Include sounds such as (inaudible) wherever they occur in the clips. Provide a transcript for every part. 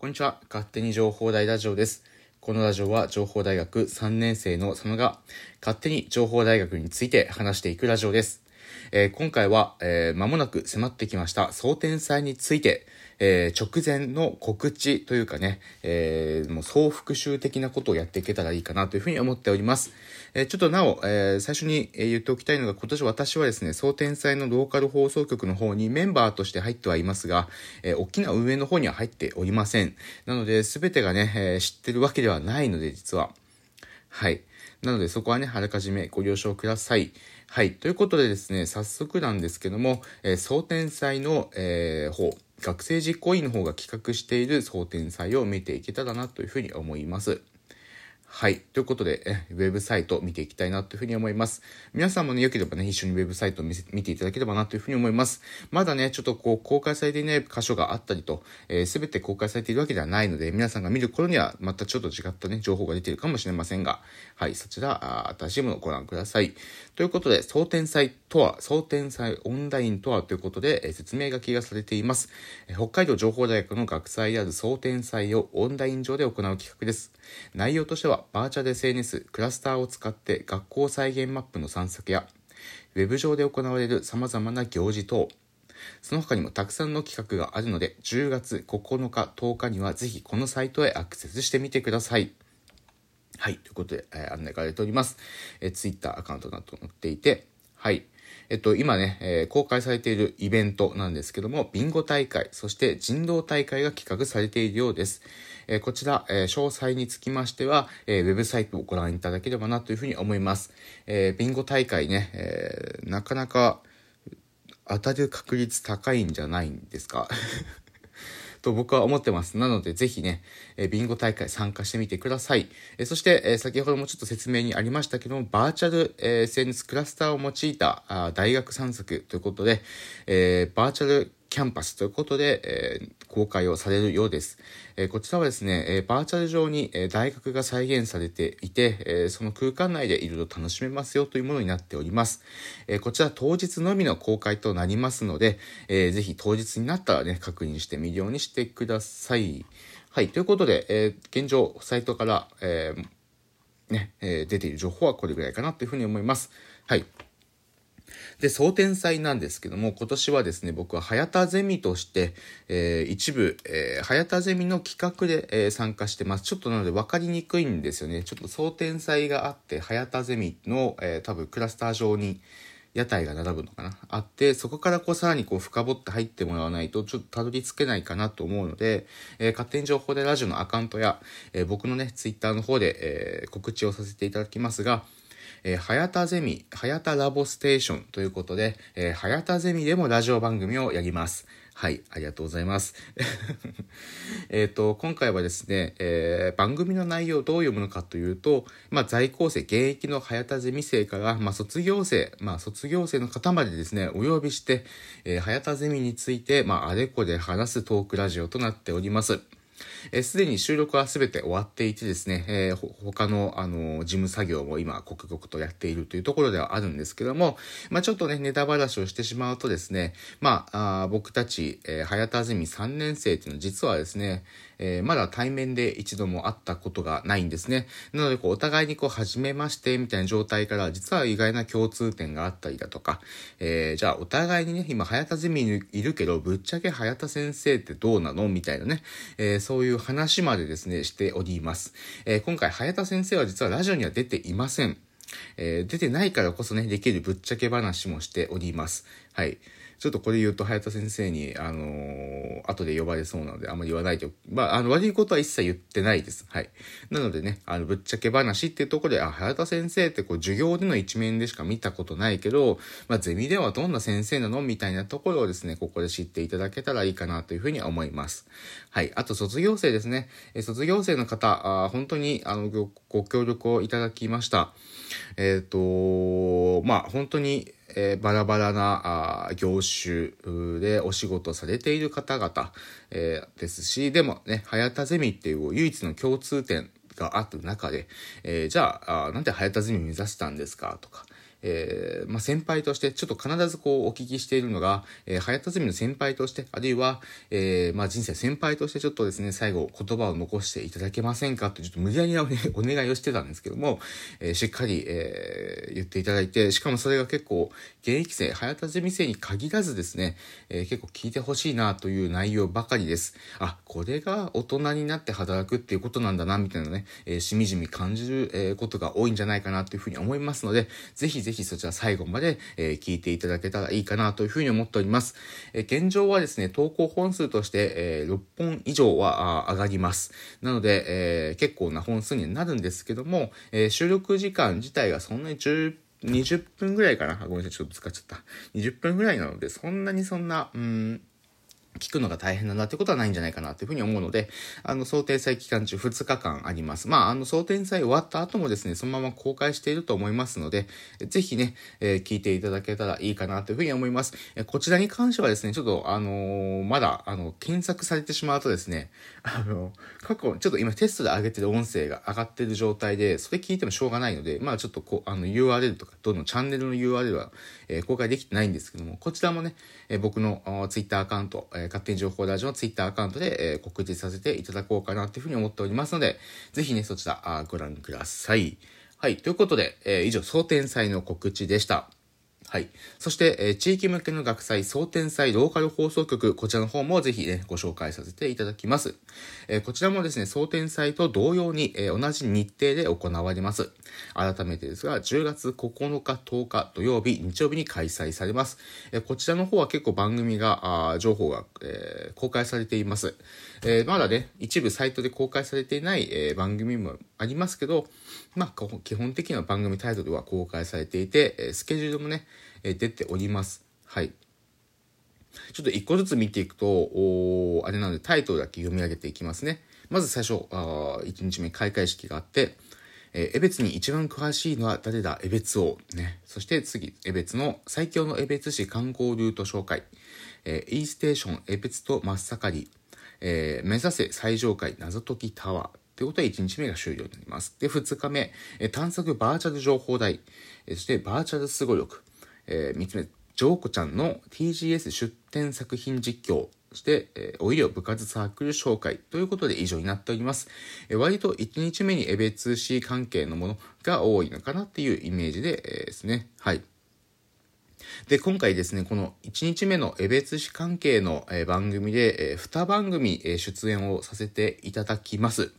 こんにちは。勝手に情報大ラジオです。このラジオは情報大学3年生の佐野が勝手に情報大学について話していくラジオです。えー今回は、えー間もなく迫ってきました総天祭について、えー直前の告知というかね、えーもう総復習的なことをやっていけたらいいかなというふうに思っております。えーちょっとなお、えー最初に言っておきたいのが今年私はですね、総天祭のローカル放送局の方にメンバーとして入ってはいますが、えー大きな運営の方には入っておりません。なので、すべてがね、えー知ってるわけではないので、実は。はい。なのでそこはね、あらかじめご了承ください。はい。ということでですね、早速なんですけども、えー、総天祭の、えー方、学生実行委員の方が企画している総天祭を見ていけたらなというふうに思います。はい。ということで、ウェブサイト見ていきたいなというふうに思います。皆さんもね、良ければね、一緒にウェブサイトを見ていただければなというふうに思います。まだね、ちょっとこう、公開されていない箇所があったりと、えー、全て公開されているわけではないので、皆さんが見る頃には、またちょっと違ったね、情報が出ているかもしれませんが、はい、そちら、新しいものをご覧ください。ということで、総天祭とは、総天祭オンラインとはということで、えー説明書きがされています。えー北海道情報大学の学祭である総天祭をオンライン上で行う企画です。内容としては、バーチャル SNS、クラスターを使って学校再現マップの散策や、ウェブ上で行われる様々な行事等、その他にもたくさんの企画があるので、10月9日、10日にはぜひこのサイトへアクセスしてみてください。はい。ということで、えー案内が出ております。えー、ツイッターアカウントなど載っていて、はい。えっと、今ね、えー公開されているイベントなんですけども、ビンゴ大会、そして人道大会が企画されているようです。えーこちら、えー詳細につきましては、えーウェブサイトをご覧いただければなというふうに思います。えービンゴ大会ね、えーなかなか当たる確率高いんじゃないんですか？(laughs) と僕は思ってます。なので、ぜひね、えービンゴ大会参加してみてください。えーそして、えー先ほどもちょっと説明にありましたけども、バーチャル、えー SNS クラスターを用いたあ大学散策ということで、えーバーチャルキャンパスということで、えー公開をされるようです。えーこちらはですね、えーバーチャル上に、え大学が再現されていて、えその空間内でいろいろ楽しめますよというものになっております。えこちら当日のみの公開となりますので、えーぜひ当日になったらね、確認してみるようにしてください。はい、ということで、え現状、サイトから、えね、え出ている情報はこれぐらいかなというふうに思います。はい。で、総天祭なんですけども、今年はですね、僕は早田ゼミとして、えー一部、えー早田ゼミの企画で、えー参加してます。ちょっとなので分かりにくいんですよね。ちょっと総天祭があって、早田ゼミの、えー多分クラスター上に屋台が並ぶのかなあって、そこからこうさらにこう深掘って入ってもらわないと、ちょっとたどり着けないかなと思うので、えー勝手に情報でラジオのアカウントや、えー僕のね、ツイッターの方で、えー告知をさせていただきますが、えー、早田ゼミ、早田ラボステーションということで、えー、早田ゼミでもラジオ番組をやります。はい、ありがとうございます。(laughs) えっと、今回はですね、えー番組の内容をどう読むのかというと、まあ、在校生、現役の早田ゼミ生から、まあ、卒業生、まあ、卒業生の方までですね、お呼びして、えー早田ゼミについて、まあ、あれこれ話すトークラジオとなっております。えすでに収録はすべて終わっていてですね、えー他の、あの、事務作業も今、刻々とやっているというところではあるんですけども、まあちょっとね、ネタばらしをしてしまうとですね、まあ、あ僕たち、えー早田ゼミ3年生っていうのは実はですね、えーまだ対面で一度も会ったことがないんですね。なので、こう、お互いにこう、初めまして、みたいな状態から、実は意外な共通点があったりだとか、えーじゃあ、お互いにね、今、早田ゼミにいるけど、ぶっちゃけ早田先生ってどうなの？みたいなね、えーそういう話までですね、しております。えー今回、早田先生は実はラジオには出ていません。えー出てないからこそね、できるぶっちゃけ話もしております。はい。ちょっとこれ言うと、早田先生に、あのー後で呼ばれそうなので、あんまり言わないと。まあ、あの、悪いことは一切言ってないです。はい。なのでね、あの、ぶっちゃけ話っていうところで、あ、早田先生ってこう、授業での一面でしか見たことないけど、まあ、ゼミではどんな先生なの？みたいなところをですね、ここで知っていただけたらいいかなというふうに思います。はい。あと、卒業生ですね。え卒業生の方、あ本当に、あの、ごご協力をいただきました。えっ、と、まあ、本当に、えーバラバラなあ業種でお仕事されている方々、えーですし、でもね、早田ゼミっていう唯一の共通点があった中で、えーじゃああなんで早田ゼミ目指したんですかとか、えー、まあ、先輩として、ちょっと必ずこうお聞きしているのが、えー、早田ゼミの先輩として、あるいは、えー、まあ、人生先輩としてちょっとですね、最後言葉を残していただけませんか？と、ちょっと無理やりな (laughs) お願いをしてたんですけども、えー、しっかり、えー、言っていただいて、しかもそれが結構、現役生、早田ゼミ生に限らずですね、えー、結構聞いてほしいなという内容ばかりです。あ、これが大人になって働くっていうことなんだな、みたいなね、えー、しみじみ感じる、えー、ことが多いんじゃないかなというふうに思いますので、ぜひぜひぜひそちら最後まで、え、聞いていただけたらいいかなというふうに思っております。え、現状はですね、投稿本数として、え、6本以上は上がります。なので、え、結構な本数になるんですけども、え、収録時間自体がそんなに10 20分ぐらいかな？ごめんなさい、ちょっと使っちゃった。20分ぐらいなので、そんなにそんな、うん、聞くのが大変だなってことはないんじゃないかなというふうに思うので、あの、想定祭期間中2日間あります。まあ、あの、想定祭終わった後もですね、そのまま公開していると思いますので、ぜひね、えー、聞いていただけたらいいかなというふうに思います。えこちらに関してはですね、ちょっと、あのー、まだ、あの、検索されてしまうとですね、(laughs) あの、過去、ちょっと今テストで上げてる音声が上がってる状態で、それ聞いてもしょうがないので、まあ、ちょっとこう、あの、URL とか、どのチャンネルの URL は、え、公開できてないんですけども、こちらもね、え僕の Twitter アカウント、え勝手に情報ラジオの Twitter アカウントで、えー、告知させていただこうかなっていうふうに思っておりますので、ぜひね、そちらあご覧ください。はい。ということで、えー、以上、総天祭の告知でした。はい。そして、えー、地域向けの学祭、総天祭ローカル放送局、こちらの方もぜひね、ご紹介させていただきます。えー、こちらもですね、総天祭と同様に、えー、同じ日程で行われます。改めてですが、10月9日、10日土曜日、日曜日に開催されます。えこちらの方は結構番組が、あ情報が、え公開されています。えまだね、一部サイトで公開されていない、え番組もありますけど、まあ、基本的な番組タイトルは公開されていて、えスケジュールもね、え出ております。はい。ちょっと一個ずつ見ていくと、おあれなのでタイトルだけ読み上げていきますね。まず最初、あ1日目開会式があって、えー、江別に一番詳しいのは誰だ？江別王。ね。そして次、江別の最強の江別市観光ルート紹介。えー、E ステーション江別と真っ盛り。えー、目指せ最上階謎解きタワー。ということで1日目が終了になります。で、2日目、え探索バーチャル情報台。えそしてバーチャルすご力。えー、3つ目、ジョーコちゃんの TGS 出展作品実況。そして、えー、お医療部活サークル紹介ということで以上になっております。えー、割と1日目にエベツ C 関係のものが多いのかなっていうイメージで、えー、ですね。はい。で、今回ですね、この1日目の江別市関係の、え番組で、え2番組、え出演をさせていただきます。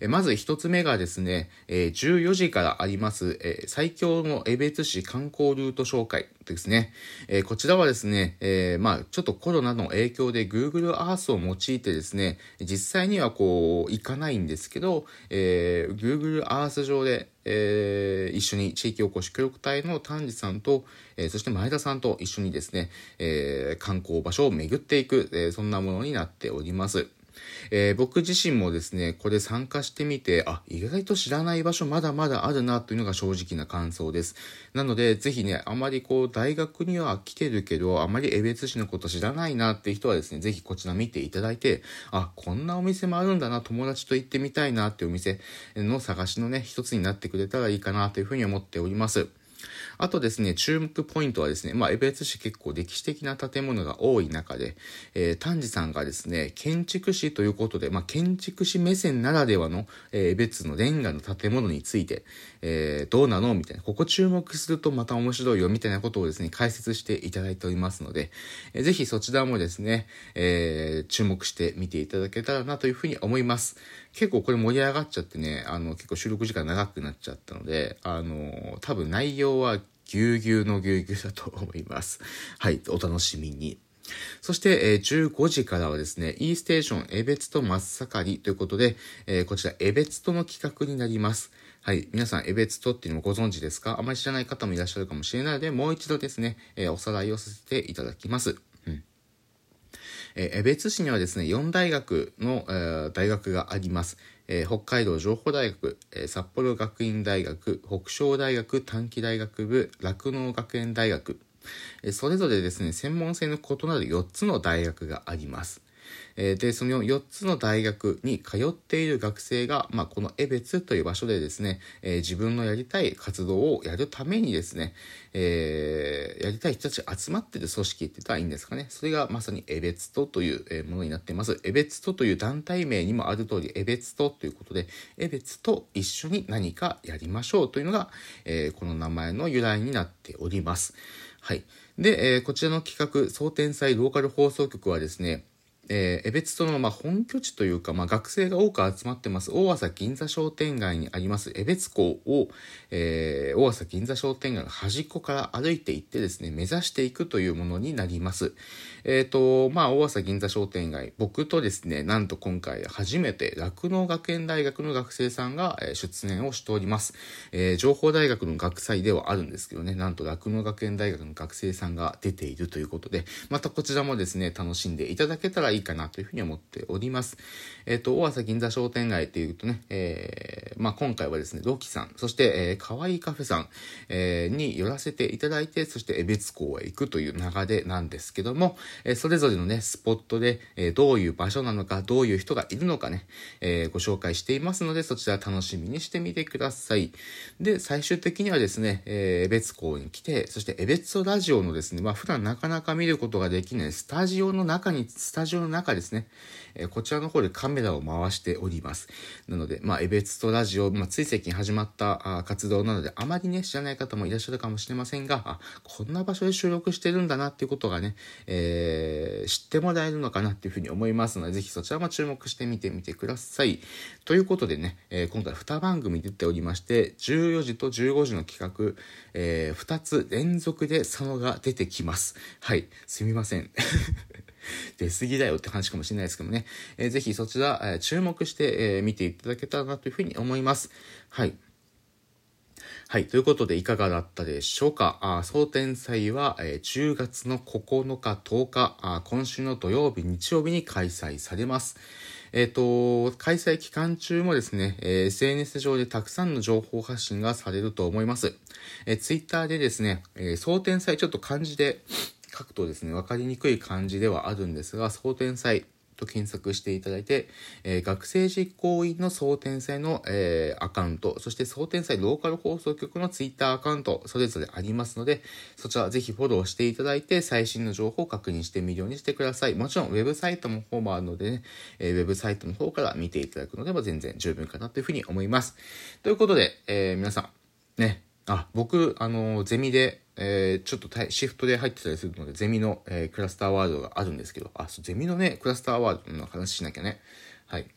えまず1つ目がですね、え14時からあります、え最強の江別市観光ルート紹介ですね。えこちらはですね、えまあちょっとコロナの影響で Google Earth を用いてですね、実際にはこう、行かないんですけど、え Google Earth 上で、えー、一緒に地域おこし協力隊の丹治さんと、えー、そして前田さんと一緒にですね、えー、観光場所を巡っていく、えー、そんなものになっております。えー、僕自身もですね、これ参加してみて、あ、意外と知らない場所まだまだあるなというのが正直な感想です。なので、ぜひね、あまりこう、大学には来てるけど、あまり江別市のこと知らないなっていう人はですね、ぜひこちら見ていただいて、あ、こんなお店もあるんだな、友達と行ってみたいなっていうお店の探しのね、一つになってくれたらいいかなというふうに思っております。あとですね、注目ポイントはですね、まあ、江別市結構歴史的な建物が多い中で、えー、丹治さんがですね、建築士ということで、まあ、建築士目線ならではの、えー、江別のレンガの建物について、えー、どうなのみたいな、ここ注目するとまた面白いよ、みたいなことをですね、解説していただいておりますので、えー、ぜひそちらもですね、えー、注目して見ていただけたらなというふうに思います。結構これ盛り上がっちゃってね、あの、結構収録時間長くなっちゃったので、あの、多分内容はぎゅうぎゅうのぎゅうぎゅうだと思います。(laughs) はい、お楽しみに。そして、えー、15時からはですね、E ステーション、エベツと真っ盛りということで、えー、こちら、エベツとの企画になります。はい。皆さん、エベツとっていうのもご存知ですか？あまり知らない方もいらっしゃるかもしれないので、もう一度ですね、えー、おさらいをさせていただきます。えー、江別市にはですね、4大学の、えー、大学があります。えー、北海道情報大学、えー、札幌学院大学、北昇大学短期大学部、酪農学園大学、えー、それぞれですね、専門性の異なる4つの大学があります。えー、で、その4つの大学に通っている学生が、まあ、この江別という場所でですね、えー、自分のやりたい活動をやるためにですね、えー、やりたい人たちが集まってる組織って言ったらいいんですかね。それがまさに江別とというものになっています。江別とという団体名にもある通り、江別とということで、江別と一緒に何かやりましょうというのが、えー、この名前の由来になっております。はい。で、えー、こちらの企画、総天祭ローカル放送局はですね、えー、江別とのまあ本拠地というか、まあ、学生が多く集まってます大朝銀座商店街にあります江別港を、えー、大朝銀座商店街の端っこから歩いていってですね目指していくというものになります。えっ、ー、とまあ大朝銀座商店街僕とですねなんと今回初めて酪農学園大学の学生さんが出演をしております。えー、情報大学の学祭ではあるんですけどねなんと酪農学園大学の学生さんが出ているということでまたこちらもですね楽しんでいただけたらいいかなというふうに思っております。えっ、ー、と、大朝銀座商店街っていうとね、えー、まあ、今回はですね、ロキさん、そして、えー、かわいいカフェさん、えー、に寄らせていただいて、そして江別港へ行くという流れなんですけども、えー、それぞれのね、スポットで、えー、どういう場所なのか、どういう人がいるのかね、えー、ご紹介していますので、そちら楽しみにしてみてください。で、最終的にはですね、えー、江別港に来て、そして江別ラジオのですね、まあ、普段なかなか見ることができないスタジオの中に、スタジオの中ですね、えー、こちらの方でカメラを回しております。なので、まあ、エベツとラジオ、まあ、つい最近始まったあ活動なので、あまりね、知らない方もいらっしゃるかもしれませんが、あ、こんな場所で収録してるんだなっていうことがね、えー、知ってもらえるのかなっていうふうに思いますので、ぜひそちらも注目してみてみてください。ということでね、えー、今回2番組出ておりまして、14時と15時の企画、えー、2つ連続で佐野が出てきます。はい、すみません。(laughs) 出過ぎだよって話かもしれないですけどね、えー、ぜひそちら、え、注目して、え、見ていただけたらなというふうに思います。はい。はい。ということで、いかがだったでしょうか？あ総天祭は、え、10月の9日、10日あ、今週の土曜日、日曜日に開催されます。えっ、ー、と、開催期間中もですね、えー、SNS 上でたくさんの情報発信がされると思います。えー、Twitter でですね、えー、総天祭ちょっと漢字で、書くとですね、分かりにくい漢字ではあるんですが、総天祭と検索していただいて、えー、学生実行委員の総天祭の、えー、アカウント、そして総天祭ローカル放送局のツイッターアカウント、それぞれありますので、そちらぜひフォローしていただいて、最新の情報を確認してみるようにしてください。もちろん、ウェブサイトの方もあるのでね、えー、ウェブサイトの方から見ていただくのでも全然十分かなというふうに思います。ということで、え皆さん、ね、あ、僕、あの、ゼミで、えー、ちょっとシフトで入ってたりするので、ゼミの、えー、クラスターワードがあるんですけど、あ、そう、ゼミのね、クラスターワードの話しなきゃね。はい。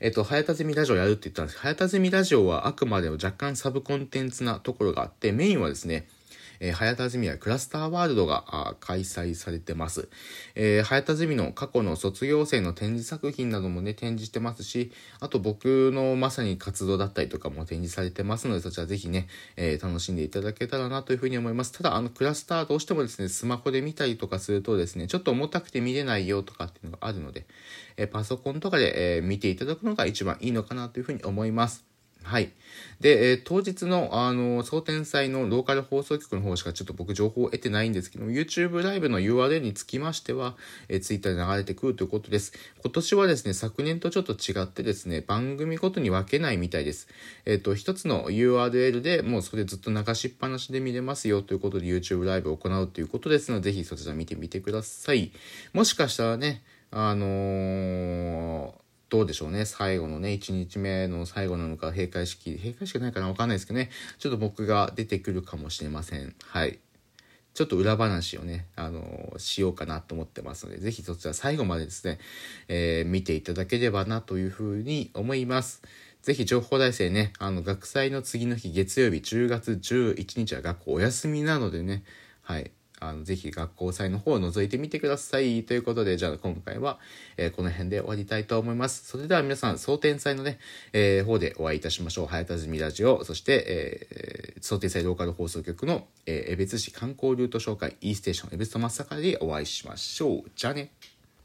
えっ、ー、と、早田ゼミラジオやるって言ったんですけど、早田ゼミラジオはあくまでも若干サブコンテンツなところがあって、メインはですね、えー、早田ゼミはクラスターワールドが開催されてます。えー、早田ゼミの過去の卒業生の展示作品などもね、展示してますし、あと僕のまさに活動だったりとかも展示されてますので、そちらぜひね、えー、楽しんでいただけたらなというふうに思います。ただ、あの、クラスターどうしてもですね、スマホで見たりとかするとですね、ちょっと重たくて見れないよとかっていうのがあるので、えパソコンとかで、え見ていただくのが一番いいのかなというふうに思います。はい。で、えー、当日の、あの、総天祭のローカル放送局の方しかちょっと僕情報を得てないんですけども、YouTube ライブの URL につきましては、えー、Twitter で流れてくるということです。今年はですね、昨年とちょっと違ってですね、番組ごとに分けないみたいです。えっ、ー、と、一つの URL でもうそれずっと流しっぱなしで見れますよということで YouTube ライブを行うということですので、ぜひそちら見てみてください。もしかしたらね、あのーどうでしょうね。最後のね、1日目の最後なのか、閉会式、閉会式ないかなわかんないですけどね。ちょっと僕が出てくるかもしれません。はい。ちょっと裏話をね、あのしようかなと思ってますので、ぜひそちら最後までですね、えー、見ていただければなというふうに思います。ぜひ情報大生ね、あの、学祭の次の日月曜日10月11日は学校お休みなのでね、はい。あの、ぜひ学校祭の方を覗いてみてください。ということで、じゃあ今回は、えー、この辺で終わりたいと思います。それでは皆さん、蒼天祭のね、えー、方でお会いいたしましょう。早田住ラジオ、そして、えー、総天祭ローカル放送局の、えー、江別市観光ルート紹介 E ステーション江別と松坂でお会いしましょう。じゃあね。